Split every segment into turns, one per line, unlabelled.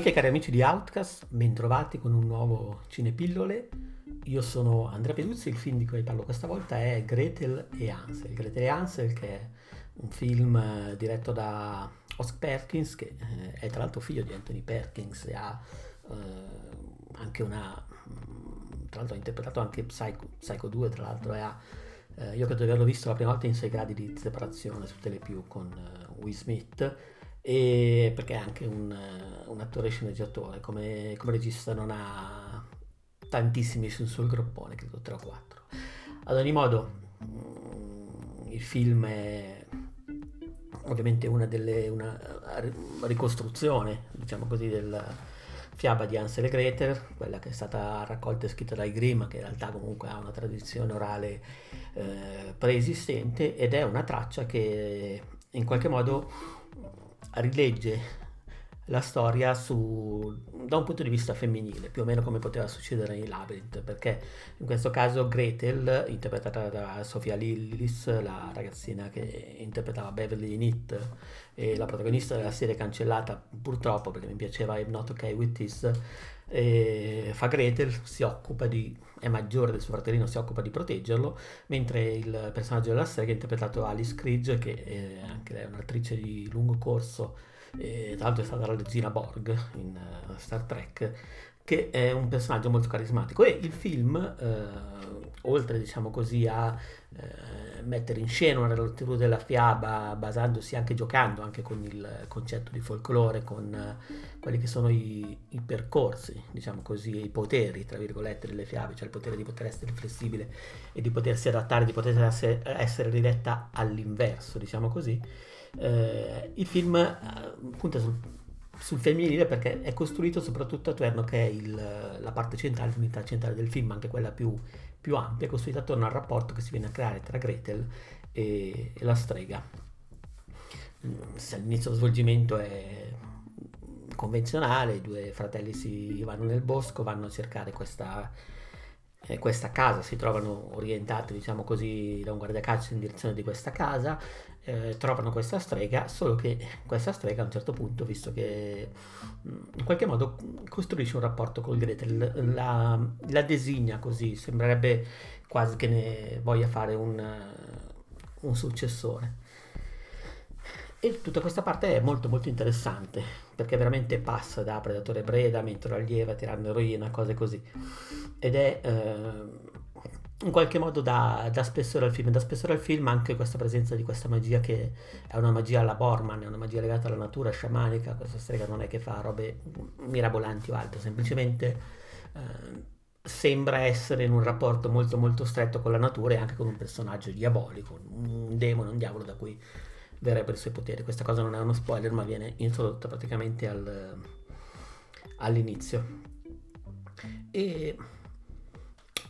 Amiche e cari amici di Outcast, bentrovati con un nuovo Cinepillole. Io sono Andrea Peduzzi, il film di cui parlo questa volta è Gretel e Hansel. Gretel e Hansel che è un film eh, diretto da Oscar Perkins, che eh, è tra l'altro figlio di Anthony Perkins e ha eh, anche una... Mm, tra l'altro ha interpretato anche Psycho, Psycho 2, tra l'altro, e ha... Eh, io credo di averlo visto la prima volta in 6 gradi di separazione su Telepiù con uh, Will Smith e perché è anche un, un attore sceneggiatore, come, come, regista non ha tantissimi sul suo groppone, credo 3 o 4. Ad ogni modo, mm, il film è ovviamente una delle una ricostruzione, diciamo così, della fiaba di Hansel Gretel, quella che è stata raccolta e scritta dai Grimm, che in realtà comunque ha una tradizione orale eh, preesistente ed è una traccia che in qualche modo rilegge la storia su, da un punto di vista femminile, più o meno come poteva succedere in Labyrinth, perché in questo caso Gretel, interpretata da Sofia Lillis, la ragazzina che interpretava Beverly in It, e la protagonista della serie cancellata purtroppo perché mi piaceva I'm Not Okay With This, fa Gretel, si occupa di, è maggiore del suo fratellino, si occupa di proteggerlo, mentre il personaggio della serie è interpretato Alice Cridge, che è anche lei è un'attrice di lungo corso, e tra l'altro è stata la regina Borg in uh, Star Trek, che è un personaggio molto carismatico e il film, eh, oltre diciamo così a eh, mettere in scena una lettura della fiaba basandosi anche giocando anche con il concetto di folklore, con eh, quelli che sono i, i, percorsi, diciamo così, i poteri, tra virgolette, delle fiabe, cioè il potere di poter essere flessibile e di potersi adattare, di poter essere, essere ridetta all'inverso, diciamo così. Eh, il film eh, punta sul sul femminile perché è costruito soprattutto attorno che è il, la parte centrale, l'unità centrale del film, anche quella più, più, ampia, è costruita attorno al rapporto che si viene a creare tra Gretel e, e la strega. Mm, se all'inizio lo svolgimento è convenzionale, i due fratelli si vanno nel bosco, vanno a cercare questa, eh, questa casa, si trovano orientati, diciamo così, da un guardiacaccia in direzione di questa casa, eh, trovano questa strega, solo che questa strega a un certo punto, visto che mm, in qualche modo costruisce un rapporto con Gretel, la, la designa così, sembrerebbe quasi che ne voglia fare un, un successore. E tutta questa parte è molto molto interessante perché veramente passa da Predatore Breda, Mentore Allieva, Tiranno Eroina, cose così. Ed è eh, in qualche modo dà, dà, spessore al film, dà spessore al film anche questa presenza di questa magia che è una magia alla Borman, è una magia legata alla natura sciamanica, questa strega non è che fa robe mirabolanti o altro, semplicemente eh, sembra essere in un rapporto molto molto stretto con la natura e anche con un personaggio diabolico, un demone, un diavolo da cui verrebbero i suoi poteri. Questa cosa non è uno spoiler ma viene introdotta praticamente al, all'inizio. E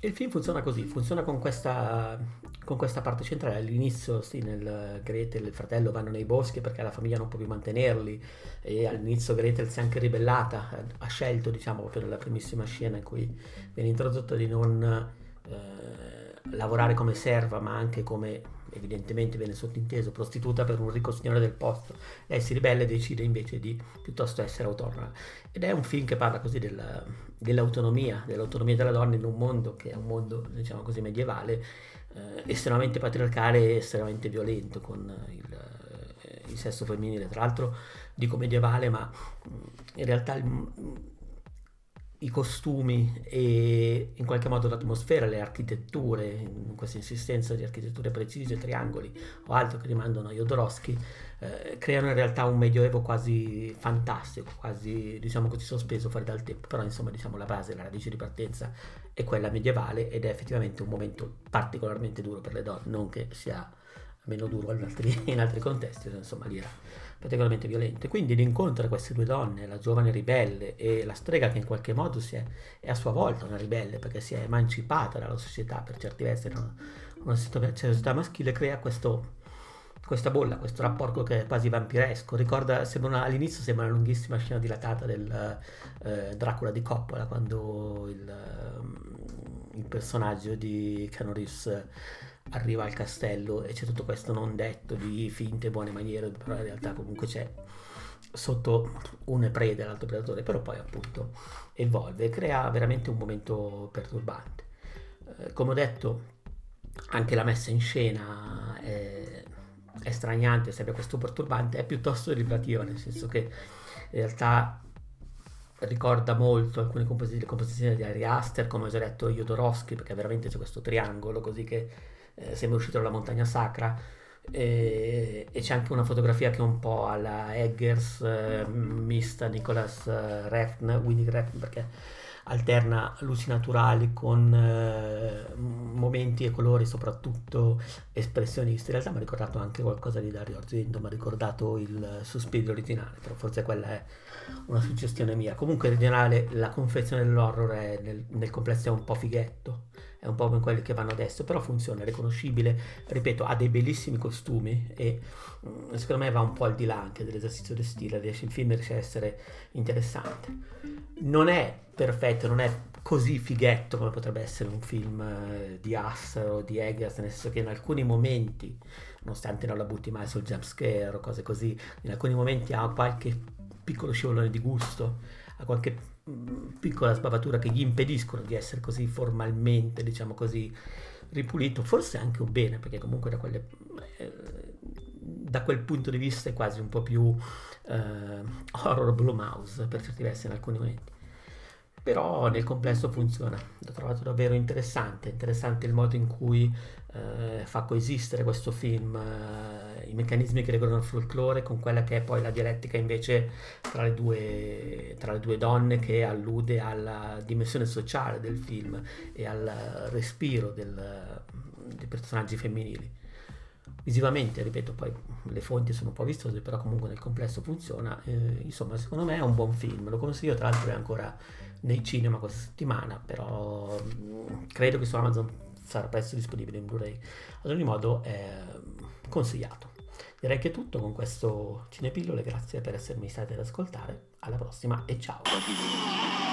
il film funziona così, funziona con questa, con questa parte centrale. All'inizio, sì, nel Gretel e il fratello vanno nei boschi perché la famiglia non può più mantenerli e all'inizio Gretel si è anche ribellata, ha scelto, diciamo, proprio nella primissima scena in cui viene introdotto di non eh, lavorare come serva ma anche come evidentemente viene sottinteso prostituta per un ricco signore del posto. Lei si ribella e decide invece di piuttosto essere autonoma. Ed è un film che parla così della, dell'autonomia, dell'autonomia della donna in un mondo che è un mondo, diciamo così, medievale, eh, estremamente patriarcale e estremamente violento con il, eh, il sesso femminile. Tra l'altro dico medievale, ma in realtà i costumi e in qualche modo l'atmosfera, le architetture, questa insistenza di architetture precise, triangoli o altro che rimandano a Jodorowsky, eh, creano in realtà un medioevo quasi fantastico, quasi diciamo così sospeso fuori dal tempo, però insomma diciamo la base, la radice di partenza è quella medievale ed è effettivamente un momento particolarmente duro per le donne, non che sia meno duro in altri, in altri contesti, insomma lì era particolarmente violento. Quindi l'incontro tra queste due donne, la giovane ribelle e la strega che in qualche modo è, è, a sua volta una ribelle perché si è emancipata dalla società per certi versi, una, una società maschile, crea questo, questa bolla, questo rapporto che è quasi vampiresco. Ricorda, sembra una, all'inizio sembra una lunghissima scena dilatata del eh, Dracula di Coppola, quando il, il personaggio di Reeves arriva al castello e c'è tutto questo non detto di finte buone maniere, però in realtà comunque c'è sotto un prede l'altro predatore, però poi appunto evolve e crea veramente un momento perturbante. Eh, come ho detto, anche la messa in scena è, è straniante, sempre questo perturbante, è piuttosto rivelativa, nel senso che in realtà ricorda molto alcune composizioni, composizioni di Ari Aster, come ho già detto Jodorowsky, perché veramente c'è questo triangolo così che eh, sembra uscito dalla montagna sacra e, e, c'è anche una fotografia che è un po' alla Eggers, eh, mista Nicholas eh, Refn, Winnie Refn, perché alterna luci naturali con eh, momenti e colori soprattutto espressionisti. In realtà mi ha ricordato anche qualcosa di Dario Argento, mi ha ricordato il Suspirio originale, però forse quella è una suggestione mia. Comunque in generale la confezione dell'horror è nel, nel complesso è un po' fighetto è un po' come quelli che vanno adesso, però funziona, è riconoscibile, ripeto, ha dei bellissimi costumi e mm, secondo me va un po' al di là anche dell'esercizio del stile, riesce, il film riesce a essere interessante. Non è perfetto, non è così fighetto come potrebbe essere un film eh, di Hass o di Eggers, nel senso che in alcuni momenti, nonostante non la butti mai sul jumpscare o cose così, in alcuni momenti ha qualche piccolo scivolone di gusto, ha qualche piccola sbavatura che gli impediscono di essere così formalmente, diciamo così, ripulito, forse anche un bene, perché comunque da, quelle, eh, da quel punto di vista è quasi un po' più eh, horror Blue Mouse per certi versi in alcuni momenti però nel complesso funziona. L'ho trovato davvero interessante, interessante il modo in cui eh, fa coesistere questo film, eh, i meccanismi che regolano il folklore con quella che è poi la dialettica invece tra le due, tra le due donne che allude alla dimensione sociale del film e al respiro del, dei personaggi femminili. Visivamente, ripeto, poi le fonti sono un po' vistose, però comunque nel complesso funziona. Eh, insomma, secondo me è un buon film, lo consiglio, tra l'altro è ancora nei cinema questa settimana, però mm, credo che su Amazon sarà presto disponibile in Blu-ray. Ad ogni modo è consigliato. Direi che è tutto con questo Cinepillole, grazie per essermi stati ad ascoltare, alla prossima e ciao!